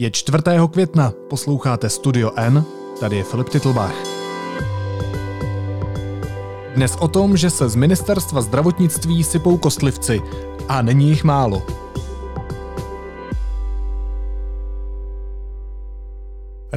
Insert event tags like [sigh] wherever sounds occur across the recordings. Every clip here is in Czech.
Je 4. května, posloucháte Studio N, tady je Filip Titlbach. Dnes o tom, že se z ministerstva zdravotnictví sypou kostlivci a není jich málo.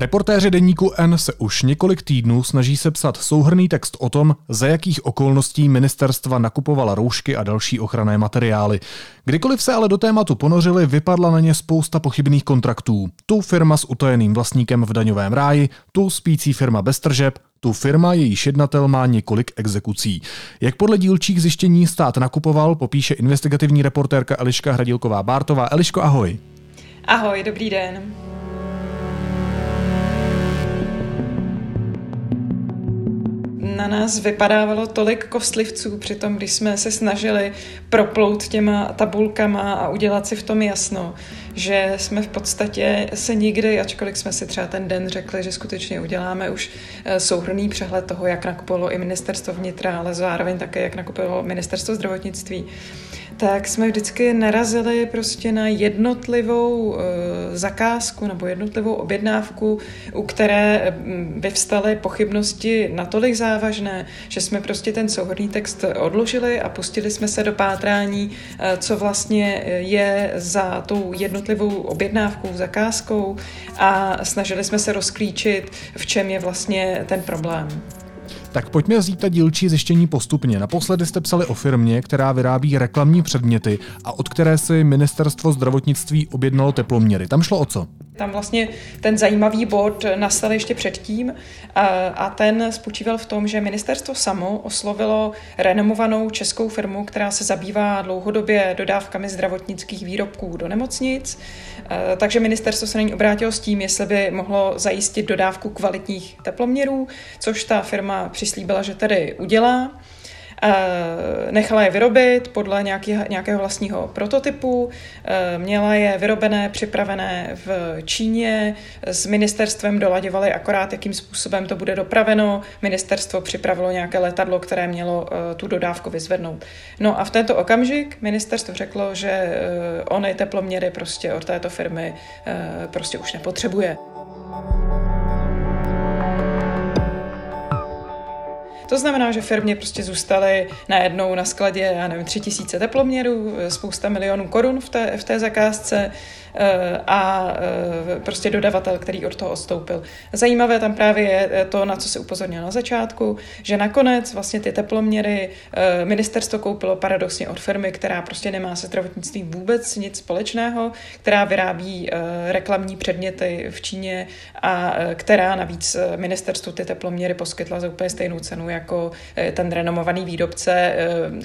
Reportéři deníku N se už několik týdnů snaží sepsat souhrný text o tom, za jakých okolností ministerstva nakupovala roušky a další ochranné materiály. Kdykoliv se ale do tématu ponořili, vypadla na ně spousta pochybných kontraktů. Tu firma s utajeným vlastníkem v daňovém ráji, tu spící firma bez tržeb, tu firma, jejíž jednatel má několik exekucí. Jak podle dílčích zjištění stát nakupoval, popíše investigativní reportérka Eliška Hradilková-Bártová. Eliško, ahoj. Ahoj, dobrý den. Na nás vypadávalo tolik kostlivců při tom, když jsme se snažili proplout těma tabulkama a udělat si v tom jasno, že jsme v podstatě se nikdy, ačkoliv jsme si třeba ten den řekli, že skutečně uděláme už eh, souhrný přehled toho, jak nakupovalo i ministerstvo vnitra, ale zároveň také, jak nakupovalo ministerstvo zdravotnictví, tak jsme vždycky narazili prostě na jednotlivou e, zakázku nebo jednotlivou objednávku, u které mm, vyvstaly pochybnosti natolik závažné, že jsme prostě ten souhodný text odložili a pustili jsme se do pátrání, e, co vlastně je za tou jednotlivou objednávkou, zakázkou a snažili jsme se rozklíčit, v čem je vlastně ten problém. Tak pojďme vzít ta dílčí zjištění postupně. Naposledy jste psali o firmě, která vyrábí reklamní předměty a od které si ministerstvo zdravotnictví objednalo teploměry. Tam šlo o co? Tam vlastně ten zajímavý bod nastal ještě předtím a ten spočíval v tom, že ministerstvo samo oslovilo renomovanou českou firmu, která se zabývá dlouhodobě dodávkami zdravotnických výrobků do nemocnic. Takže ministerstvo se na ní obrátilo s tím, jestli by mohlo zajistit dodávku kvalitních teploměrů, což ta firma přislíbila, že tedy udělá. Eh, nechala je vyrobit podle nějaký, nějakého vlastního prototypu, eh, měla je vyrobené, připravené v Číně, s ministerstvem dolaďovali akorát, jakým způsobem to bude dopraveno. Ministerstvo připravilo nějaké letadlo, které mělo eh, tu dodávku vyzvednout. No a v tento okamžik ministerstvo řeklo, že ony teploměry prostě od této firmy prostě už nepotřebuje. To znamená, že firmě prostě zůstaly najednou na skladě, já nevím, tři tisíce teploměrů, spousta milionů korun v té, v té zakázce a eh, prostě dodavatel, který od toho odstoupil. Zajímavé tam právě je eh, to, na co se upozornil na začátku, že nakonec vlastně ty teploměry ministerstvo koupilo paradoxně od firmy, která prostě nemá se zdravotnictvím vůbec nic společného, která vyrábí reklamní předměty v Číně a která navíc ministerstvu ty teploměry poskytla za úplně stejnou cenu jako ten renomovaný výrobce,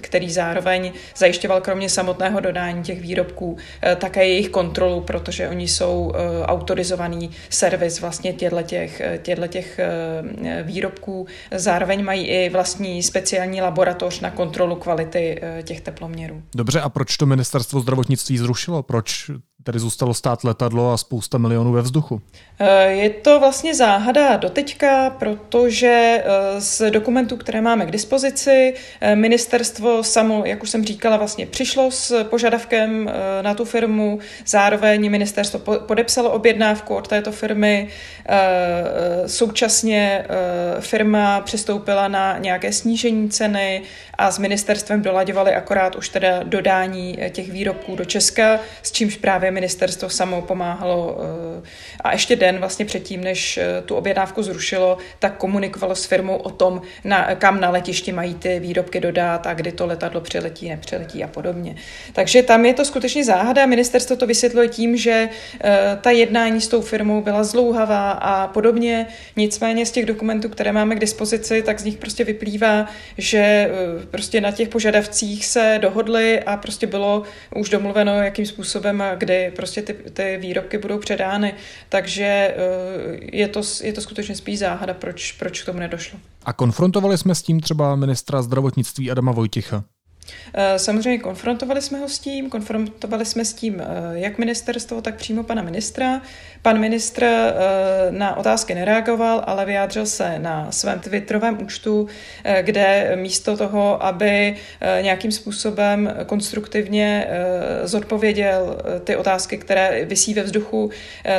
který zároveň zajišťoval kromě samotného dodání těch výrobků také jejich kontrolu protože oni jsou uh, autorizovaný servis vlastně těchto těch, těch uh, výrobků. Zároveň mají i vlastní speciální laboratoř na kontrolu kvality těch teploměrů. Dobře, a proč to ministerstvo zdravotnictví zrušilo? Proč Tady zůstalo stát letadlo a spousta milionů ve vzduchu. Eh, je to vlastně záhada doteďka, protože eh, z dokumentů, které máme k dispozici, eh, ministerstvo samo, jak už jsem říkala, vlastně přišlo s požadavkem na tu firmu, zároveň ministerstvo podepsalo objednávku od této firmy, současně firma přistoupila na nějaké snížení ceny a s ministerstvem dolaďovali akorát už teda dodání těch výrobků do Česka, s čímž právě ministerstvo samo pomáhalo eh, a ještě den vlastně předtím, než eh, tu objednávku zrušilo, tak komunikovalo s firmou o tom, na, kam na letišti mají ty výrobky dodat a kdy to letadlo přiletí, nepřiletí a podobně. Takže tam je to skutečně záhada. Ministerstvo to vysvětluje tím, že eh, ta jednání s tou firmou byla zlouhavá a podobně. Nicméně z těch dokumentů, které máme k dispozici, tak z nich prostě vyplývá, že prostě na těch požadavcích se dohodli a prostě bylo už domluveno, jakým způsobem, kdy prostě ty, ty výrobky budou předány. Takže eh, je to, je to skutečně spíš záhada, proč, proč k tomu nedošlo. A konfrontovali jsme s tím třeba ministra zdravotnictví Adama Vojticha? Eh, samozřejmě konfrontovali jsme ho s tím, konfrontovali jsme s tím eh, jak ministerstvo, tak přímo pana ministra. Pan ministr eh, na otázky nereagoval, ale vyjádřil se na svém Twitterovém účtu, kde místo toho, aby nějakým způsobem konstruktivně zodpověděl ty otázky, které vysí ve vzduchu,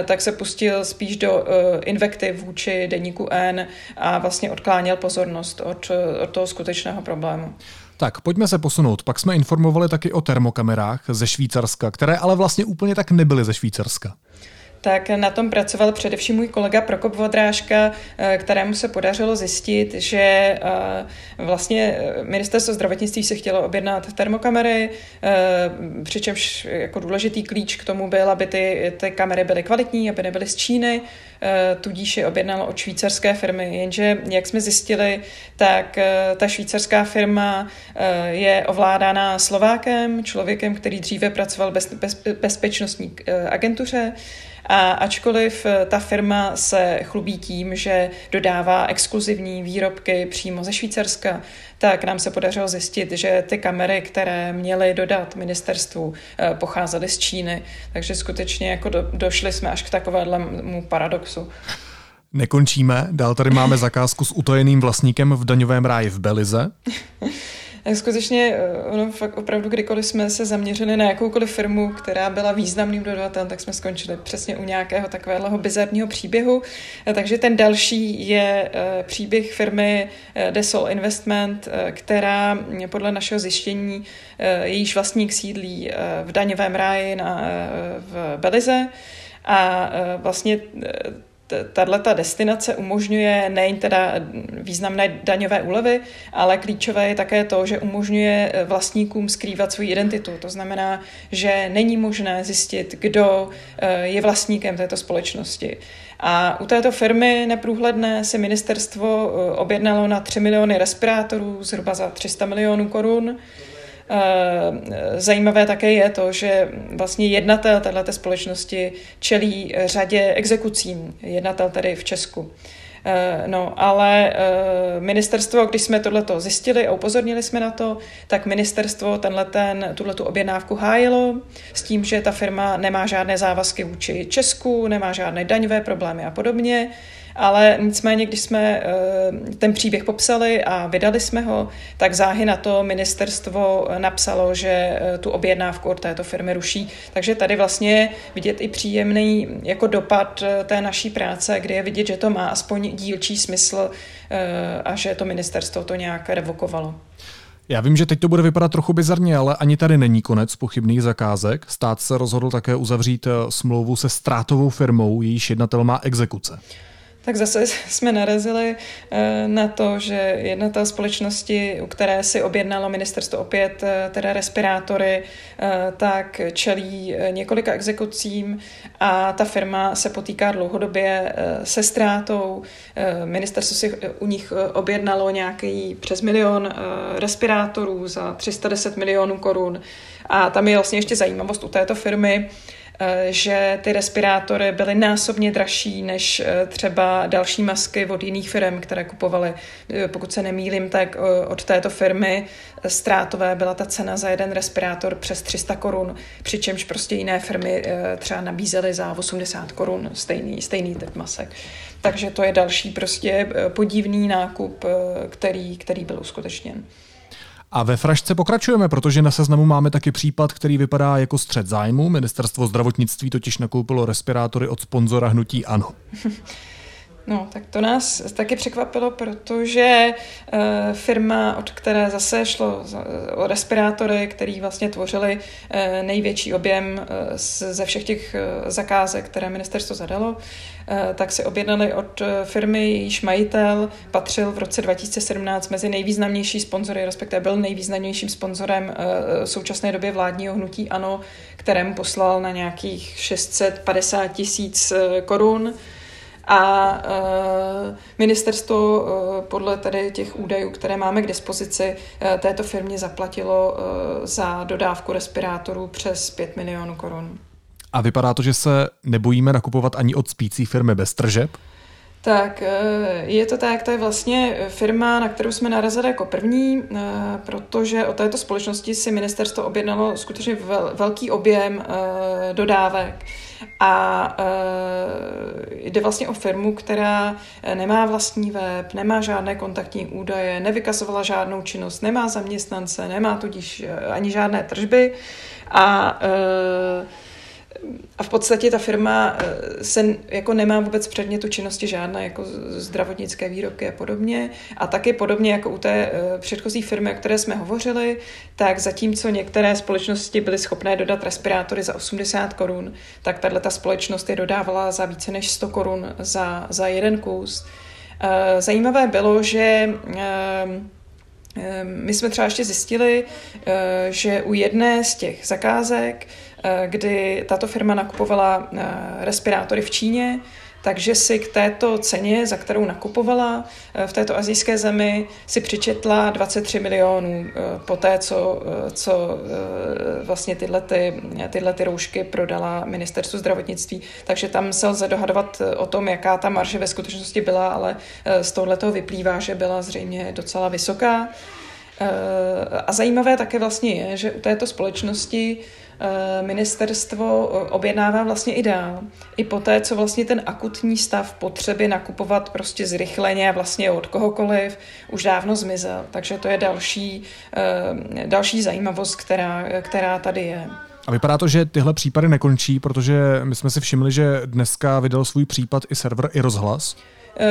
tak se pustil spíš do invektiv vůči deníku N a vlastně odkláněl pozornost od, od toho skutečného problému. Tak, pojďme se posunout. Pak jsme informovali taky o termokamerách ze Švýcarska, které ale vlastně úplně tak nebyly ze Švýcarska tak na tom pracoval především můj kolega Prokop Vodrážka, eh, kterému se podařilo zjistit, že eh, vlastně eh, ministerstvo zdravotnictví se chtělo objednat termokamery, přičemž jako důležitý klíč k tomu byl, aby ty, ty kamery byly kvalitní, aby nebyly z Číny, tudíž je objednalo od švýcarské firmy. Jenže, jak jsme zjistili, tak ta švýcarská firma je ovládána Slovákem, člověkem, který dříve pracoval bez, bez, bezpečnostní agentuře, a ačkoliv eh, ta firma se chlubí tím, že dodává exkluzivní výrobky přímo ze Švýcarska, tak nám se podařilo zjistit, že ty kamery, které měly dodat ministerstvu, eh, pocházely z Číny. Takže skutečně jako do, došli jsme až k takovému paradoxu. Nekončíme, dál tady máme zakázku s utajeným vlastníkem v daňovém ráji v Belize. [laughs] skutečně eh, ono fakt opravdu, kdykoliv jsme se zaměřili na jakoukoliv firmu, která byla významným dodavatelem, tak jsme skončili přesně u nějakého takového bizarního příběhu. Eh, takže ten další je eh, příběh firmy Desol Investment, která podle našeho zjištění jejíž vlastník sídlí v daňovém ráji na, v Belize. A vlastně tato destinace umožňuje nejen teda významné daňové úlevy, ale klíčové je také to, že umožňuje vlastníkům skrývat svou identitu. To znamená, že není možné zjistit, kdo eh, je vlastníkem této společnosti. A u této firmy neprůhledné se ministerstvo eh, objednalo na 3 miliony respirátorů, zhruba za 300 milionů korun. Eh, zajímavé také je to, že vlastně jednatel této společnosti čelí řadě exekucím, jednatel tady v Česku. Eh, no, ale eh, ministerstvo, když jsme tohleto zjistili a upozornili jsme na to, tak ministerstvo tenhle ten, tuhletu objednávku hájilo s tím, že ta firma nemá žádné závazky vůči Česku, nemá žádné daňové problémy a podobně ale nicméně, když jsme eh, ten příběh popsali a vydali jsme ho, tak záhy na to ministerstvo napsalo, že eh, tu objednávku od této firmy ruší. Takže tady vlastně vidět i příjemný jako dopad eh, té naší práce, kdy je vidět, že to má aspoň dílčí smysl a že to ministerstvo to nějak revokovalo. Já vím, že teď to bude vypadat trochu bizarně, ale ani tady není konec pochybných zakázek. Stát se rozhodl také uzavřít smlouvu se ztrátovou firmou, jejíž jednatel má exekuce tak zase [laughs] jsme narazili eh, na to, že jedna ta společnosti, u které si objednalo ministerstvo opět eh, teda respirátory, eh, tak čelí několika exekucím a ta firma se potýká dlouhodobě se ztrátou. Ministerstvo si u nich objednalo nějaký přes milion respirátorů za 310 milionů korun a tam je vlastně ještě zajímavost u této firmy, že ty respirátory byly násobně dražší než eh, třeba další masky od jiných firm, které kupovaly. Eh, pokud se nemýlím, tak od této firmy ztrátové byla ta cena za jeden respirátor přes 300 korun, přičemž prostě jiné firmy třeba nabízely za 80 korun stejný, stejný typ masek. Takže to je další prostě podivný nákup, který, který byl uskutečněn. A ve frašce pokračujeme, protože na seznamu máme taky případ, který vypadá jako střed zájmu. Ministerstvo zdravotnictví totiž nakoupilo respirátory od sponzora hnutí ANO. [laughs] No, tak to nás taky překvapilo, protože uh, firma, od které zase šlo o respirátory, který vlastně tvořili uh, největší objem uh, ze všech těch uh, zakázek, které ministerstvo zadalo, uh, tak si objednali od firmy, jejíž majitel patřil v roce 2017 mezi nejvýznamnější sponzory, respektive byl nejvýznamnějším sponzorem uh, v současné době vládního hnutí ANO, kterému poslal na nějakých 650 tisíc korun a uh, ministerstvo uh, podle tady těch údajů, které máme k dispozici, uh, této firmě zaplatilo za dodávku respirátorů přes 5 milionů korun. A vypadá to, že se nebojíme nakupovat ani od spící firmy bez tržeb? Tak je to tak, to je vlastně firma, na kterou jsme narazili jako první, protože o této společnosti si ministerstvo objednalo skutečně velký objem dodávek. A jde vlastně o firmu, která nemá vlastní web, nemá žádné kontaktní údaje, nevykazovala žádnou činnost, nemá zaměstnance, nemá tudíž ani žádné tržby a a v podstatě ta firma eh, se jako nemá vůbec předmětu činnosti žádné, jako zdravotnické výrobky a podobně. A taky podobně jako u té eh, předchozí firmy, o které jsme hovořili, tak zatímco některé společnosti byly schopné dodat respirátory za 80 korun, tak tahle ta společnost je dodávala za více než 100 korun za, za jeden kus. Eh, zajímavé bylo, že my jsme třeba ještě zjistili, že u jedné z těch zakázek kdy tato firma nakupovala eh, respirátory v Číně, takže si k této ceně, za kterou nakupovala eh, v této azijské zemi, si přičetla 23 milionů po té, co, co vlastně tyhle, ty, tyhle ty roušky prodala ministerstvu zdravotnictví. Takže tam se lze dohadovat o tom, jaká ta marže ve skutečnosti byla, ale z tohoto vyplývá, že byla zřejmě docela vysoká. A zajímavé také vlastně je, že u této společnosti Eh, ministerstvo eh, objednává vlastně i dál. I poté, co vlastně ten akutní stav potřeby nakupovat prostě zrychleně vlastně od kohokoliv už dávno zmizel. Takže to je další, eh, další zajímavost, která, která tady je. A vypadá to, že tyhle případy nekončí, protože my jsme si všimli, že dneska vydal svůj případ i server, i rozhlas.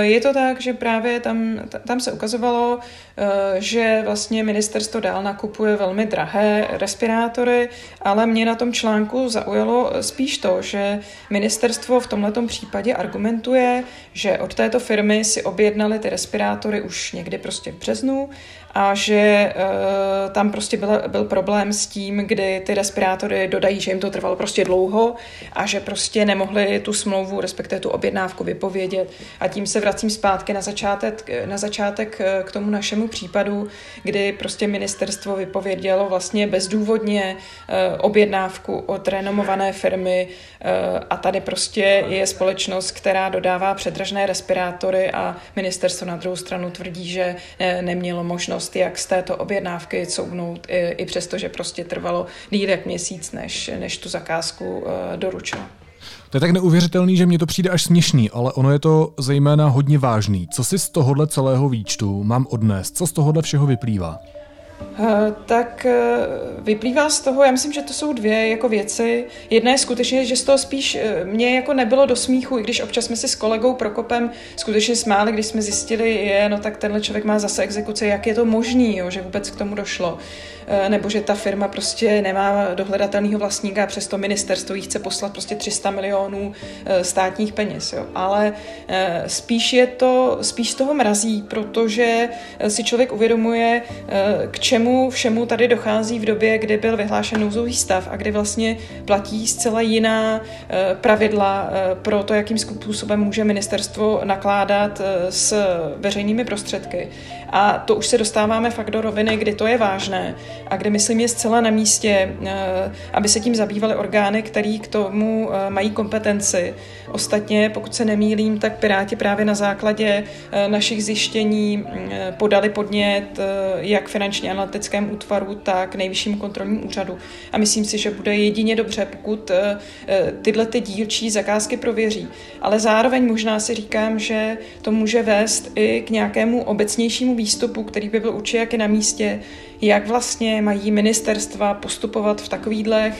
Je to tak, že právě tam, tam se ukazovalo, Eh, že vlastně ministerstvo dál nakupuje velmi drahé respirátory, ale mě na tom článku zaujalo spíš to, že ministerstvo v tomto případě argumentuje, že od této firmy si objednali ty respirátory už někdy prostě v březnu a že uh, tam prostě byl, byl problém s tím, kdy ty respirátory dodají, že jim to trvalo prostě dlouho a že prostě nemohli tu smlouvu, respektive tu objednávku vypovědět. A tím se vracím zpátky na začátek, na začátek eh, k tomu našemu případů, kdy prostě ministerstvo vypovědělo vlastně bezdůvodně eh, objednávku od renomované firmy eh, a tady prostě je společnost, která dodává předražné respirátory a ministerstvo na druhou stranu tvrdí, že eh, nemělo možnost, jak z této objednávky couvnout, i, i přesto, že prostě trvalo díl jak měsíc, než, než tu zakázku doručilo. To je tak neuvěřitelný, že mně to přijde až směšný, ale ono je to zejména hodně vážný. Co si z tohohle celého výčtu mám odnést? Co z tohohle všeho vyplývá? Eh, tak eh, vyplývá z toho, já myslím, že to jsou dvě jako věci. Jedna je skutečně, že z toho spíš eh, mě jako nebylo do smíchu, i když občas jsme si s kolegou Prokopem skutečně smáli, když jsme zjistili, je, no tak tenhle člověk má zase exekuce, jak je to možný, jo, že vůbec k tomu došlo. Eh, nebo že ta firma prostě nemá dohledatelného vlastníka přesto ministerstvo jí chce poslat prostě 300 milionů eh, státních peněz. Jo. Ale eh, spíš je to, spíš z toho mrazí, protože si člověk uvědomuje, k čemu všemu tady dochází v době, kdy byl vyhlášen nouzový stav a kdy vlastně platí zcela jiná pravidla pro to, jakým způsobem může ministerstvo nakládat s veřejnými prostředky. A to už se dostáváme fakt do roviny, kdy to je vážné a kde myslím je zcela na místě, eh, aby se tím zabývaly orgány, které k tomu eh, mají kompetenci. Ostatně, pokud se nemýlím, tak Piráti právě na základě eh, našich zjištění podali podnět jak finančně analytickému útvaru, tak nejvyššímu kontrolnímu úřadu. A myslím si, že bude jedině dobře, pokud tyhle ty dílčí zakázky prověří. Ale zároveň možná si říkám, že to může vést i k nějakému obecnějšímu výstupu, který by byl určitě jak na místě, jak vlastně mají ministerstva postupovat v takovýhle,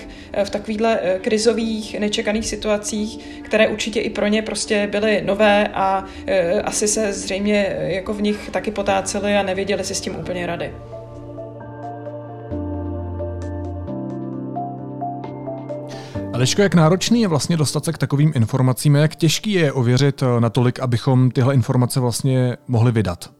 v takovýhle eh, krizových, nečekaných situacích, které určitě i pro ně prostě byly nové a eh, asi se zřejmě eh, jako v nich taky potáceli a nevěděli si s tím úplně rady. Aleško, jak náročný je vlastně dostat se k takovým informacím a jak těžký je ověřit natolik, abychom tyhle informace vlastně mohli vydat?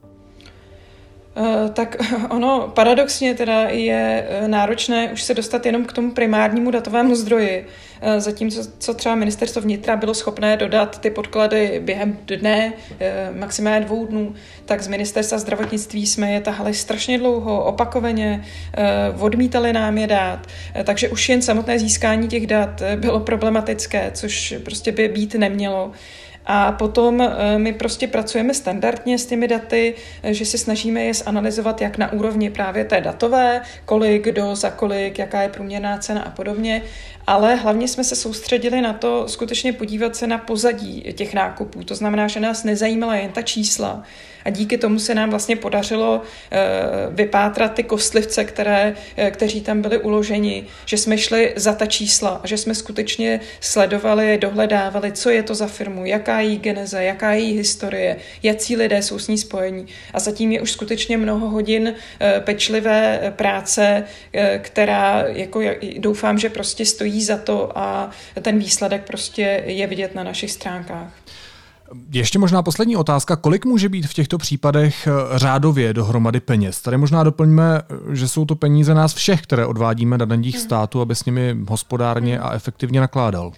Eh, tak [laughs] ono paradoxně teda je eh, náročné už se dostat jenom k tomu primárnímu datovému zdroji, eh, zatímco co třeba ministerstvo vnitra bylo schopné dodat ty podklady během dne, maximálně dvou dnů, tak z ministerstva zdravotnictví jsme je tahali strašně dlouho, opakovaně, odmítali nám je dát, takže už jen samotné získání těch dat bylo problematické, což prostě by být nemělo. A potom eh, my prostě pracujeme standardně s těmi daty, eh, že se snažíme je zanalizovat jak na úrovni právě té datové, kolik, kdo, za kolik, jaká je průměrná cena a podobně, ale hlavně jsme se soustředili na to skutečně podívat se na pozadí těch nákupů. To znamená, že nás nezajímala jen ta čísla, a díky tomu se nám vlastně podařilo eh, vypátrat ty kostlivce, které, eh, kteří tam byli uloženi, že jsme šli za ta čísla a že jsme skutečně sledovali, dohledávali, co je to za firmu, jaká je její geneze, jaká je její historie, jaký lidé jsou s ní spojení. A zatím je už skutečně mnoho hodin eh, pečlivé práce, která jako doufám, že prostě stojí za to a ten výsledek prostě je vidět na našich stránkách. Ještě možná poslední otázka. Kolik může být v těchto případech eh, řádově dohromady peněz? Tady možná doplňme, eh, že jsou to peníze nás všech, které odvádíme na daních hmm. státu, aby s nimi hospodárně a efektivně nakládal.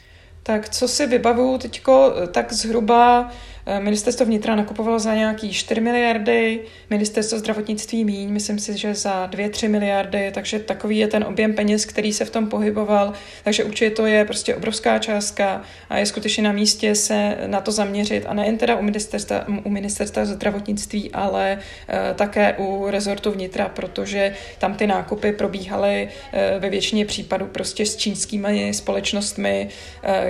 Tak co si vybavuju teďko, tak zhruba Eh, ministerstvo vnitra nakupovalo za nějaký 4 miliardy, ministerstvo zdravotnictví míň, myslím si, že za 2-3 miliardy, takže takový je ten objem peněz, který se v tom pohyboval. Takže určitě to je prostě obrovská částka a je skutečně na místě se na to zaměřit a nejen teda u ministerstva, u ministerstva zdravotnictví, ale uh, také u rezortu vnitra, protože tam ty nákupy probíhaly uh, ve většině případů prostě s čínskými společnostmi,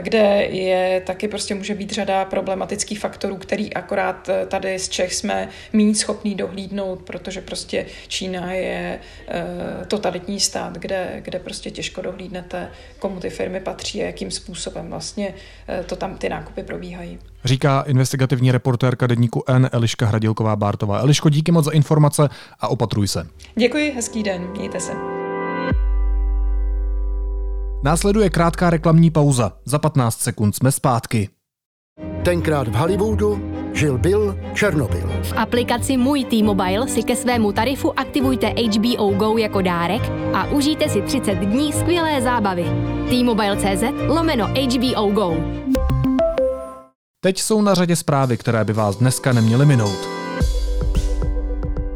kde je taky prostě může být řada problematických faktorů faktorů, který akorát eh, tady z Čech jsme méně schopní dohlídnout, protože prostě Čína je uh, totalitní stát, kde, kde prostě těžko dohlídnete, komu ty firmy patří a jakým způsobem vlastně uh, to tam ty nákupy probíhají. Říká investigativní reportérka deníku N Eliška Hradilková-Bártová. Eliško, díky moc za informace a opatruj se. Děkuji, hezký den, mějte se. Následuje krátká reklamní pauza. Za 15 sekund jsme zpátky. Tenkrát v Hollywoodu žil Bill Černobyl. V aplikaci Můj T-Mobile si ke svému tarifu aktivujte HBO Go jako dárek a užijte si 30 dní skvělé zábavy. T-Mobile.cz lomeno HBO Go. Teď jsou na řadě zprávy, které by vás dneska neměly minout.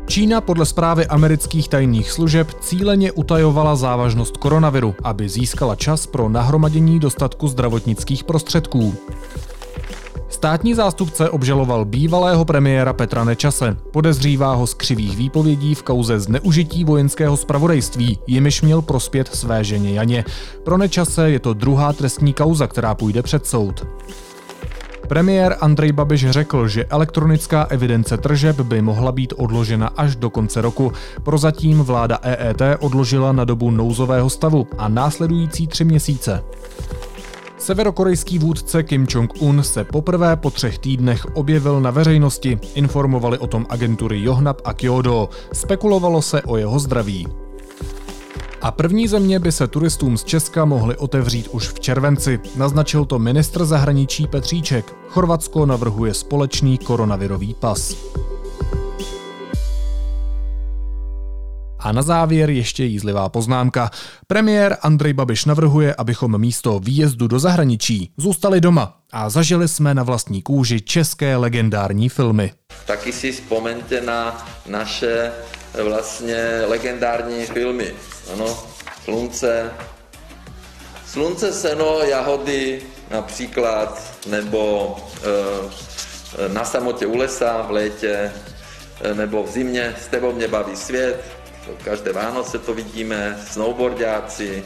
Čína podle zprávy amerických tajných služeb cíleně utajovala závažnost koronaviru, aby získala čas pro nahromadění dostatku zdravotnických prostředků. Státní zástupce obžaloval bývalého premiéra Petra Nečase. Podezřívá ho z křivých výpovědí v kauze zneužití vojenského spravodajství, jimiž měl prospět své ženě Janě. Pro Nečase je to druhá trestní kauza, která půjde před soud. Premiér Andrej Babiš řekl, že elektronická evidence tržeb by mohla být odložena až do konce roku. Prozatím vláda EET odložila na dobu nouzového stavu a následující tři měsíce. Severokorejský vůdce Kim Jong-un se poprvé po třech týdnech objevil na veřejnosti. Informovali o tom agentury Yohnap a Kyodo. Spekulovalo se o jeho zdraví. A první země by se turistům z Česka mohly otevřít už v červenci. Naznačil to ministr zahraničí Petříček. Chorvatsko navrhuje společný koronavirový pas. A na závěr ještě jízlivá poznámka. Premiér Andrej Babiš navrhuje, abychom místo výjezdu do zahraničí zůstali doma a zažili jsme na vlastní kůži české legendární filmy. Taky si vzpomeňte na naše vlastně legendární filmy. Ano, Slunce, Slunce, seno, jahody například, nebo e, Na samotě u lesa v létě, nebo v zimě S tebou mě baví svět, Každé Vánoce to vidíme, snowboardiáci,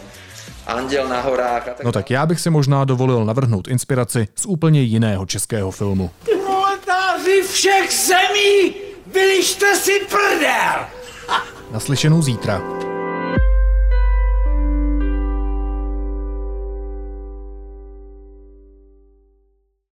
Anděl na horách. A tak... No tak já bych si možná dovolil navrhnout inspiraci z úplně jiného českého filmu. Proletáři všech zemí, bylište si prdel! Naslyšenou zítra.